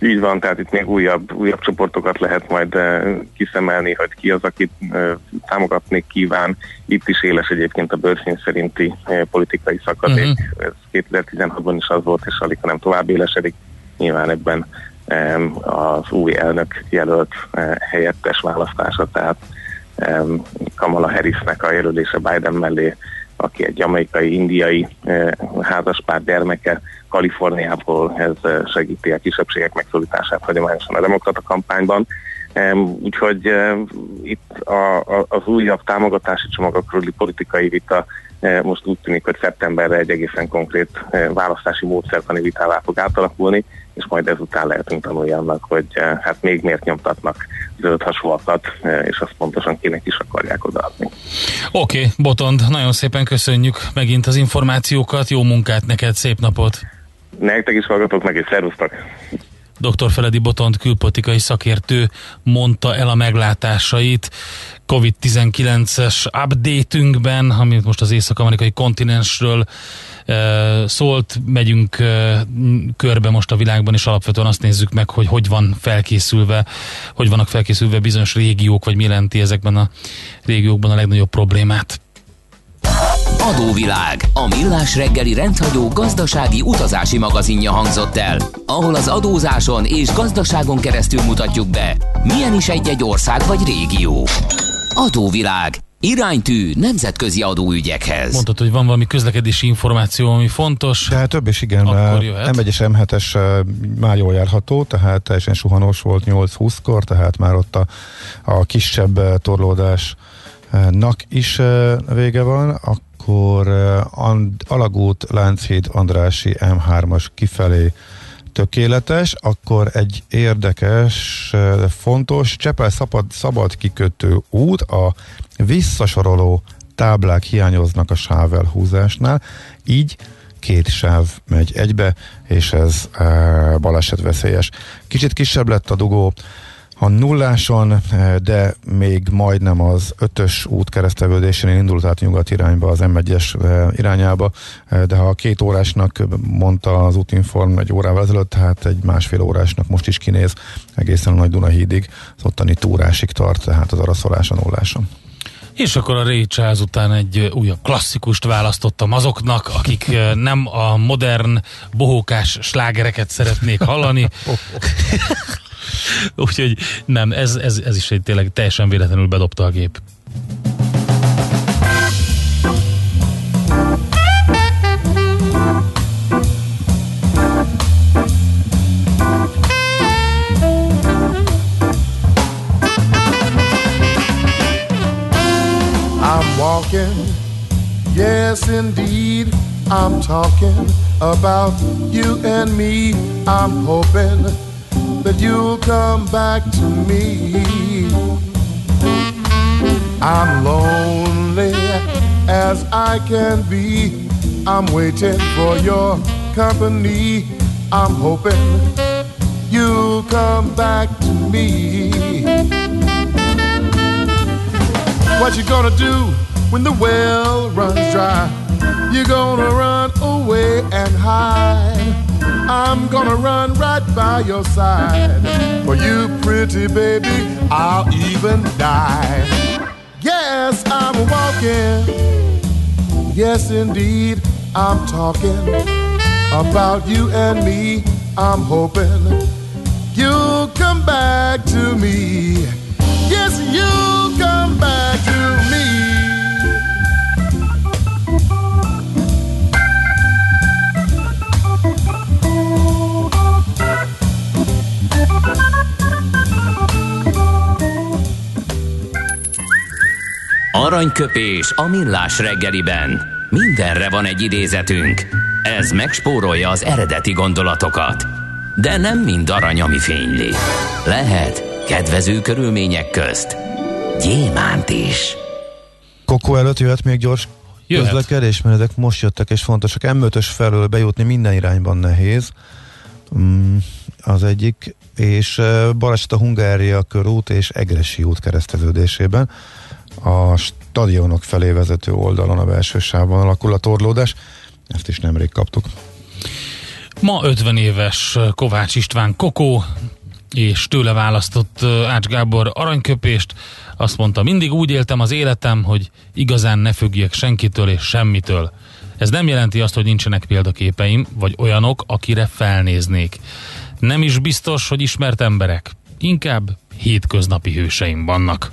Így van, tehát itt még újabb, újabb csoportokat lehet majd uh, kiszemelni, hogy ki az, akit uh, támogatni kíván. Itt is éles egyébként a bőrszín szerinti uh, politikai szakadék. Uh-huh. Ez 2016-ban is az volt, és alig, nem tovább élesedik. Nyilván ebben az új elnök jelölt helyettes választása, tehát Kamala Harrisnek a jelölése Biden mellé aki egy jamaikai, indiai eh, házaspár gyermeke Kaliforniából, ez eh, segíti a kisebbségek megszólítását hagyományosan a demokrata kampányban. Úgyhogy eh, itt a, a, az újabb támogatási csomagokról politikai vita most úgy tűnik, hogy szeptemberre egy egészen konkrét választási módszertani vitává fog átalakulni, és majd ezután lehetünk tanulni annak, hogy hát még miért nyomtatnak zöld hasonlatot, és azt pontosan kinek is akarják odaadni. Oké, okay, Botond, nagyon szépen köszönjük megint az információkat, jó munkát neked, szép napot! Nektek is hallgatok meg, és szervusztok! Dr. Feledi Botont külpolitikai szakértő mondta el a meglátásait COVID-19-es update-ünkben, amit most az észak-amerikai kontinensről e, szólt, megyünk e, körbe most a világban, és alapvetően azt nézzük meg, hogy hogy van felkészülve, hogy vannak felkészülve bizonyos régiók, vagy mi jelenti ezekben a régiókban a legnagyobb problémát. Adóvilág, a millás reggeli rendhagyó gazdasági utazási magazinja hangzott el, ahol az adózáson és gazdaságon keresztül mutatjuk be, milyen is egy-egy ország vagy régió. Adóvilág, iránytű nemzetközi adóügyekhez. Mondtad, hogy van valami közlekedési információ, ami fontos. Tehát több is igen, M1-es M7-es már jól járható, tehát teljesen suhanós volt 8-20-kor, tehát már ott a, a kisebb torlódásnak is vége van. A akkor Alagút, Lánchíd, Andrási M3-as kifelé tökéletes, akkor egy érdekes, de fontos Csepel szabad, szabad kikötő út, a visszasoroló táblák hiányoznak a sávelhúzásnál, így két sáv megy egybe, és ez e, balesetveszélyes. Kicsit kisebb lett a dugó, a nulláson, eh, de még majdnem az ötös út keresztevődésén indult át nyugat irányba, az M1-es eh, irányába, eh, de ha a két órásnak mondta az útinform egy órával ezelőtt, tehát egy másfél órásnak most is kinéz egészen a Nagy Dunahídig, az ottani túrásig tart, tehát az araszolás a nulláson. És akkor a Charles után egy újabb klasszikust választottam azoknak, akik nem a modern bohókás slágereket szeretnék hallani. Úgyhogy nem, ez, ez, ez is egy tényleg teljesen véletlenül bedobta a gép. Yes indeed, I'm talking about you and me. I'm hoping that you'll come back to me. I'm lonely as I can be. I'm waiting for your company. I'm hoping you'll come back to me. What you gonna do when the well runs dry? You're gonna run away and hide. I'm gonna run right by your side. For you, pretty baby, I'll even die. Yes, I'm walking. Yes, indeed, I'm talking about you and me. I'm hoping you'll come back to me. Yes, you'll come back to me. Aranyköpés a millás reggeliben. Mindenre van egy idézetünk. Ez megspórolja az eredeti gondolatokat. De nem mind arany, ami fényli. Lehet kedvező körülmények közt gyémánt is. Kokó előtt jöhet még gyors Jöhet. közlekedés, mert ezek most jöttek és fontosak. M5-ös felől bejutni minden irányban nehéz. Mm, az egyik, és baleset a Hungária körút és Egresi út kereszteződésében. A stadionok felé vezető oldalon a belső sávban alakul a torlódás. Ezt is nemrég kaptuk. Ma 50 éves Kovács István Kokó, és tőle választott Ács Gábor aranyköpést. Azt mondta, mindig úgy éltem az életem, hogy igazán ne függjek senkitől és semmitől. Ez nem jelenti azt, hogy nincsenek példaképeim, vagy olyanok, akire felnéznék. Nem is biztos, hogy ismert emberek. Inkább hétköznapi hőseim vannak,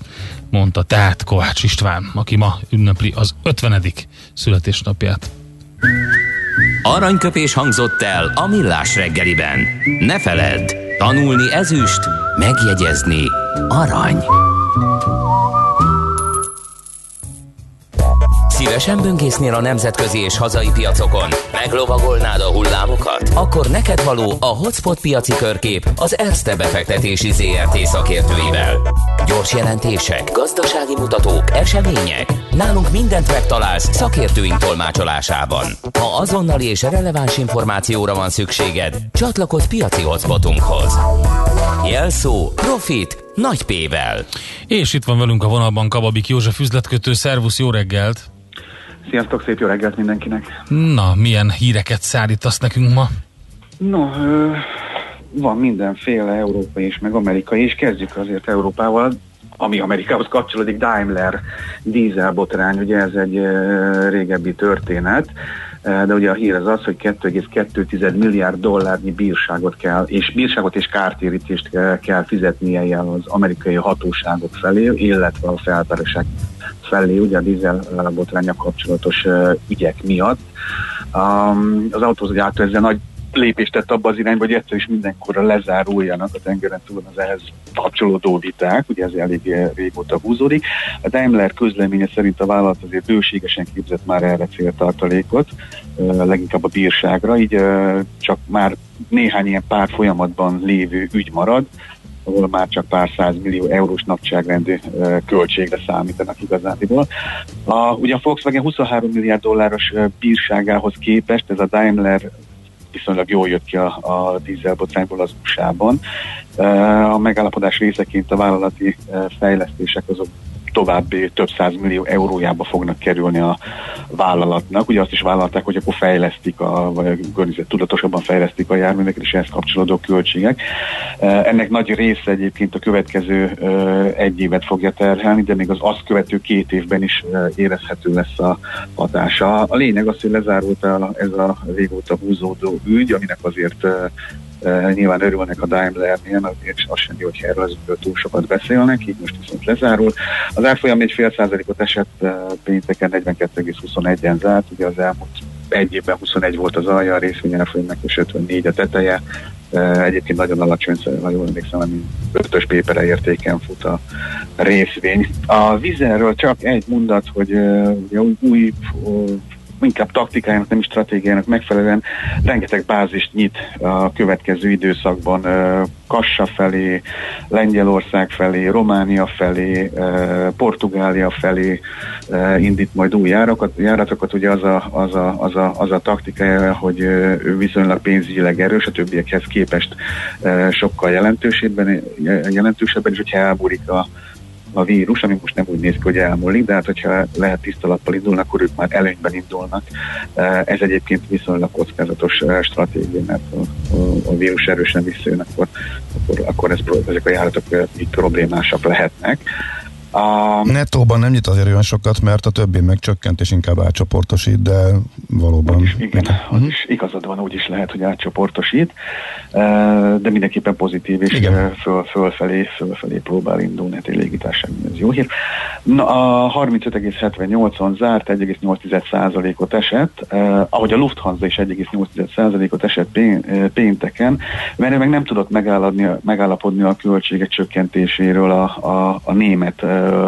mondta tehát Kovács István, aki ma ünnepli az 50. születésnapját. Aranyköpés hangzott el a millás reggeliben. Ne feledd, tanulni ezüst, megjegyezni arany. Szívesen böngésznél a nemzetközi és hazai piacokon? Meglovagolnád a hullámokat? Akkor neked való a Hotspot piaci körkép az Erste befektetési ZRT szakértőivel. Gyors jelentések, gazdasági mutatók, események. Nálunk mindent megtalálsz szakértőink tolmácsolásában. Ha azonnali és releváns információra van szükséged, csatlakozz piaci hotspotunkhoz. Jelszó Profit nagy P-vel. És itt van velünk a vonalban Kababik József üzletkötő. Szervusz, jó reggelt! Sziasztok, szép jó reggelt mindenkinek! Na, milyen híreket szállítasz nekünk ma? No, van mindenféle európai és meg amerikai, és kezdjük azért Európával, ami Amerikához kapcsolódik, Daimler dízel botrány, ugye ez egy régebbi történet, de ugye a hír az az, hogy 2,2 milliárd dollárnyi bírságot kell, és bírságot és kártérítést kell, kell fizetnie el az amerikai hatóságok felé, illetve a felperesek felé, ugye a dízel botránya kapcsolatos ügyek miatt. Um, az autózgyártó ezzel nagy lépést tett abba az irányba, hogy egyszer is mindenkorra lezáruljanak a tengeren túl az ehhez kapcsolódó viták, ugye ez elég régóta húzódik. A Daimler közleménye szerint a vállalat azért bőségesen képzett már erre céltartalékot, leginkább a bírságra, így csak már néhány ilyen pár folyamatban lévő ügy marad, ahol már csak pár millió eurós nagyságrendű költségre számítanak igazániból. A, ugye a Volkswagen 23 milliárd dolláros bírságához képest ez a Daimler viszonylag jól jött ki a, a dízelbotrányból az USA-ban. A megállapodás részeként a vállalati fejlesztések azok további több száz millió eurójába fognak kerülni a vállalatnak. Ugye azt is vállalták, hogy akkor fejlesztik, a, vagy a környezet tudatosabban fejlesztik a járműveket, és ehhez kapcsolódó költségek. Ennek nagy része egyébként a következő egy évet fogja terhelni, de még az azt követő két évben is érezhető lesz a hatása. A lényeg az, hogy lezárult a, ez a régóta húzódó ügy, aminek azért nyilván örülnek a Daimlernél, és azt sem jó, hogy erről az túl sokat beszélnek, így most viszont lezárul. Az árfolyam egy fél százalékot esett uh, pénteken 42,21-en zárt, ugye az elmúlt egy évben 21 volt az alja, a részvény árfolyamnak és 54 a teteje. Uh, egyébként nagyon alacsony, szóval, ha jól emlékszem, ami 5-ös pépere értéken fut a részvény. A vízerről csak egy mondat, hogy új inkább taktikájának, nem is stratégiának megfelelően rengeteg bázist nyit a következő időszakban Kassa felé, Lengyelország felé, Románia felé, Portugália felé indít majd új járakat, járatokat. Ugye az a, az a, az a, az a taktikája, hogy ő viszonylag pénzügyileg erős, a többiekhez képest sokkal jelentősebben, jelentősebben és hogyha elbúrik a, a vírus, ami most nem úgy néz ki, hogy elmúlik, de hát hogyha lehet tisztalappal indulnak, akkor ők már előnyben indulnak. Ez egyébként viszonylag kockázatos stratégia, mert a, a, vírus erősen visszajön, akkor, akkor, akkor ez, ezek a járatok így problémásak lehetnek. A... Nettóban nem nyit azért olyan sokat, mert a többi megcsökkent és inkább átcsoportosít, de valóban... Is, igen, az uh-huh. is igazad van, úgy is lehet, hogy átcsoportosít, de mindenképpen pozitív, és igen. föl, fölfelé, fölfelé próbál indulni, hát egy légitárság, ez jó hír. Na, a 35,78-on zárt, 1,8%-ot esett, ahogy a Lufthansa is 1,8%-ot esett pénteken, mert meg nem tudott megállapodni a költségek csökkentéséről a, a, a német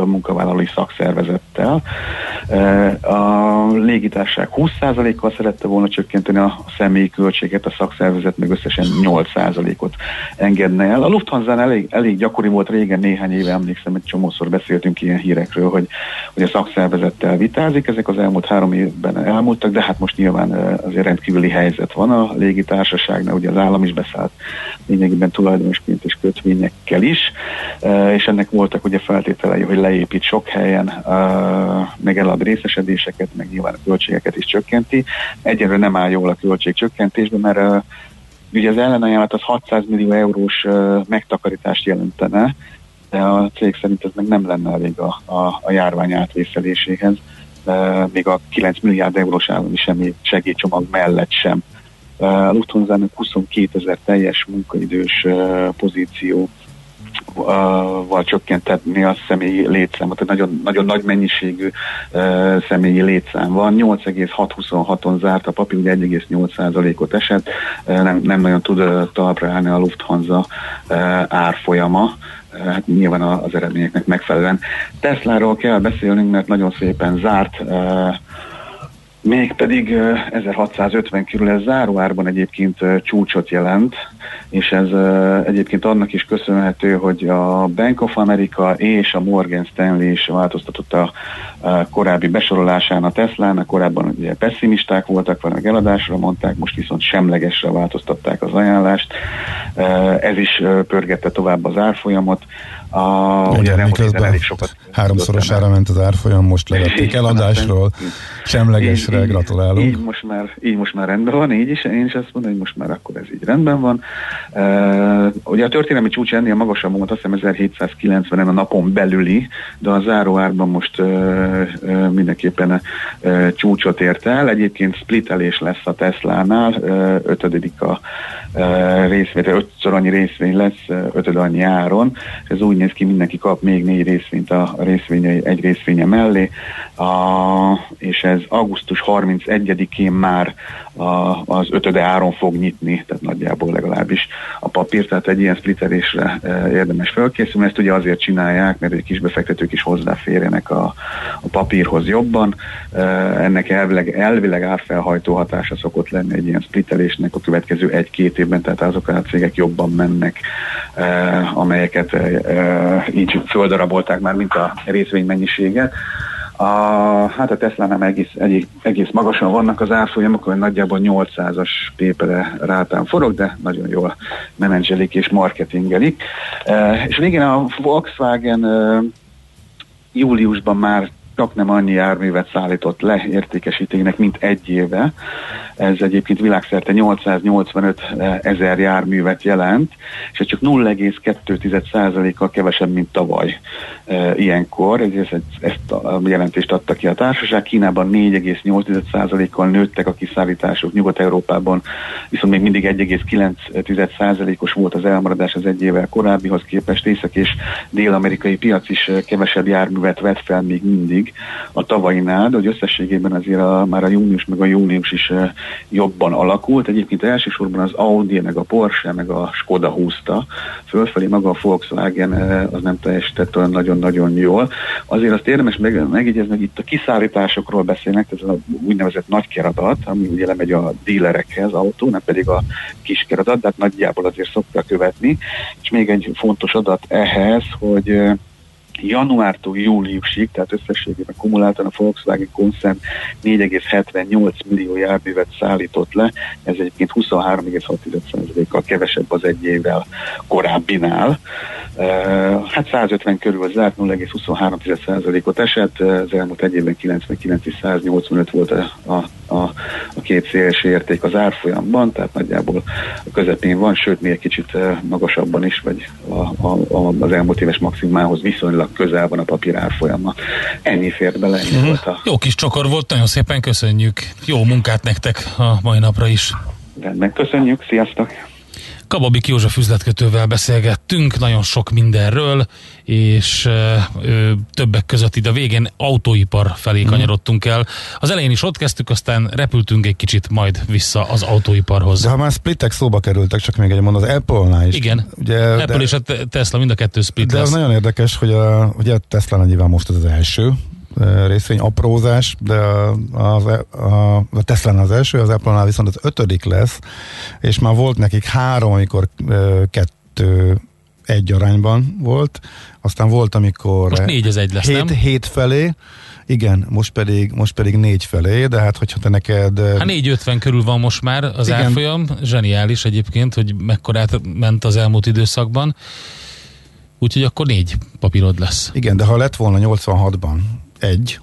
munkavállalói szakszervezettel. A légitárság 20%-kal szerette volna csökkenteni a személyi költséget, a szakszervezet meg összesen 8%-ot engedne el. A Lufthansa elég, elég gyakori volt régen, néhány éve emlékszem, egy csomószor beszéltünk ilyen hírekről, hogy, hogy a szakszervezettel vitázik. Ezek az elmúlt három évben elmúltak, de hát most nyilván azért rendkívüli helyzet van a légitársaságnál, ugye az állam is beszállt lényegében tulajdonosként és kötvényekkel is, és ennek voltak ugye feltételei hogy leépít sok helyen, uh, meg elad részesedéseket, meg nyilván a költségeket is csökkenti. Egyelőre nem áll jól a költségcsökkentésben, mert uh, ugye az ellenajánlat az 600 millió eurós uh, megtakarítást jelentene, de a cég szerint ez meg nem lenne elég a, a, a járvány átvészeléséhez, uh, még a 9 milliárd eurós állami semmi segélycsomag mellett sem. Uh, Lufthansa-nak 22 ezer teljes munkaidős uh, pozíció val csökkentetni a személyi létszámot. Tehát nagyon, nagyon nagy mennyiségű uh, személyi létszám van. 8,626-on zárt a papír, ugye 1,8%-ot esett. Uh, nem, nem nagyon tud uh, talpra állni a Lufthansa árfolyama hát nyilván az eredményeknek megfelelően. Tesláról kell beszélnünk, mert nagyon szépen zárt mégpedig 1650 körül ez záróárban egyébként csúcsot jelent, és ez egyébként annak is köszönhető, hogy a Bank of America és a Morgan Stanley is változtatott a korábbi besorolásán a Tesla-nak, korábban ugye pessimisták voltak, meg eladásra mondták, most viszont semlegesre változtatták az ajánlást. Ez is pörgette tovább az árfolyamot. A, ugye nem elég sokat háromszorosára ment az árfolyam, most levették eladásról, semlegesre, így, gratulálunk. Így most, már, így most már rendben van, így is, én is azt mondom, hogy most már akkor ez így rendben van. Uh, ugye a történelmi csúcs ennél magasabb volt, azt hiszem 1790-en a napon belüli, de a záróárban most uh, uh, mindenképpen uh, csúcsot ért el. Egyébként splitelés lesz a Tesla-nál, uh, ötödik a uh, részvény, ötször annyi részvény lesz, uh, ötöd annyi áron. Ez úgy néz ki, mindenki kap még négy részvényt a részvényei, egy részvénye mellé, a, és ez augusztus 31-én már a, az ötöde áron fog nyitni, tehát nagyjából legalábbis a papír, tehát egy ilyen splitterésre e, érdemes felkészülni. Ezt ugye azért csinálják, mert egy kisbefektetők is hozzáférjenek a, a papírhoz jobban. E, ennek elvileg, elvileg árfelhajtó hatása szokott lenni egy ilyen splitterésnek a következő egy-két évben, tehát azok a cégek jobban mennek, e, amelyeket így földarabolták már, mint a részvény mennyiséget. A, hát a Tesla nem egész, egész, egész magasan vannak az árfolyamok, hogy nagyjából 800-as pépere rátán forog, de nagyon jól menedzselik és marketingelik. E, és végén a Volkswagen e, júliusban már csak nem annyi járművet szállított le értékesítőnek, mint egy éve. Ez egyébként világszerte 885 ezer járművet jelent, és ez csak 0,2%-kal kevesebb, mint tavaly e, ilyenkor. Ezt, ezt a jelentést adta ki a társaság. Kínában 4,8%-kal nőttek a kiszállítások, Nyugat-Európában viszont még mindig 1,9%-os volt az elmaradás az egy évvel korábbihoz képest. Észak- és dél-amerikai piac is kevesebb járművet vett fel még mindig a tavainál, de hogy összességében azért a, már a június meg a június is jobban alakult. Egyébként elsősorban az Audi, meg a Porsche, meg a Skoda húzta fölfelé, maga a Volkswagen az nem teljesített olyan nagyon-nagyon jól. Azért azt érdemes meg, megjegyezni, hogy itt a kiszállításokról beszélnek, ez a úgynevezett nagykeradat, ami ugye lemegy a dílerekhez autó, nem pedig a kiskeradat, de hát nagyjából azért szokta követni. És még egy fontos adat ehhez, hogy januártól júliusig, tehát összességében kumuláltan a Volkswagen koncern 4,78 millió járművet szállított le, ez egyébként 23,6%-kal kevesebb az egy évvel korábbinál. Hát 150 körül zárt 0,23%-ot esett, az elmúlt egy évben 99 és 185 volt a, a, a, a két széles érték az árfolyamban, tehát nagyjából a közepén van, sőt még egy kicsit magasabban is, vagy a, a, a, az elmúlt éves maximához viszonylag közel van a papír árfolyama. Ennyi fért bele, ennyi uh-huh. volt a... Jó kis csokor volt, nagyon szépen köszönjük. Jó munkát nektek a mai napra is. Rendben, köszönjük, sziasztok! Kababik József üzletkötővel beszélgettünk nagyon sok mindenről, és ö, többek között itt a végén autóipar felé mm. kanyarodtunk el. Az elején is ott kezdtük, aztán repültünk egy kicsit majd vissza az autóiparhoz. De ha már splitek szóba kerültek, csak még egy mond, az Apple-nál is. Igen, ugye, Apple de, és a Tesla mind a kettő split De lesz. az nagyon érdekes, hogy a, ugye a Tesla nyilván most az első, részvény aprózás, de az, a, a Tesla az első, az Apple-nál viszont az ötödik lesz, és már volt nekik három, amikor kettő egy arányban volt, aztán volt, amikor most négy az egy lesz, hét, nem? hét felé, igen, most pedig, most pedig négy felé, de hát hogyha te neked... Hát 450 körül van most már az igen. árfolyam, zseniális egyébként, hogy mekkorát ment az elmúlt időszakban, úgyhogy akkor négy papírod lesz. Igen, de ha lett volna 86-ban egy,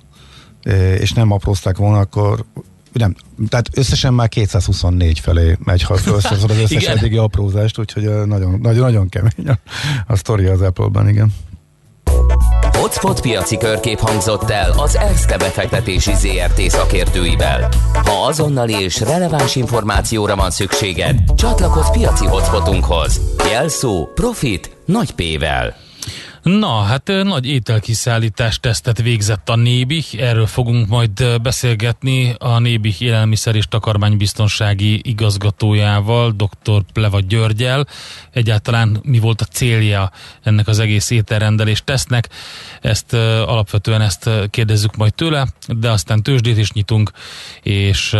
és nem aprózták volna, akkor nem, tehát összesen már 224 felé megy, ha felszorozod az összes eddigi aprózást, úgyhogy nagyon, nagyon, nagyon kemény a, a sztori az Apple-ben, igen. Hotspot piaci körkép hangzott el az ESZTE befektetési ZRT szakértőivel. Ha azonnali és releváns információra van szükséged, csatlakozz piaci hotspotunkhoz. Jelszó Profit nagy P-vel. Na, hát nagy ételkiszállítás tesztet végzett a Nébih, erről fogunk majd beszélgetni a Nébih élelmiszer és takarmánybiztonsági igazgatójával, dr. Pleva Györgyel. Egyáltalán mi volt a célja ennek az egész ételrendelés tesznek, ezt alapvetően ezt kérdezzük majd tőle, de aztán tőzsdét is nyitunk, és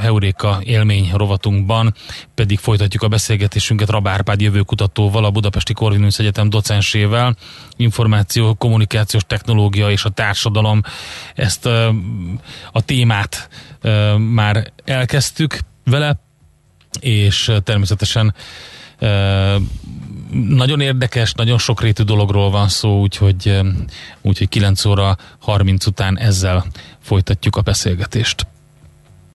Heuréka élmény rovatunkban pedig folytatjuk a beszélgetésünket Rabárpád jövőkutatóval, a Budapesti Corvinus Egyetem docensével, információ, kommunikációs technológia és a társadalom ezt a témát már elkezdtük vele, és természetesen nagyon érdekes, nagyon sokrétű dologról van szó, úgyhogy, úgyhogy 9 óra 30 után ezzel folytatjuk a beszélgetést.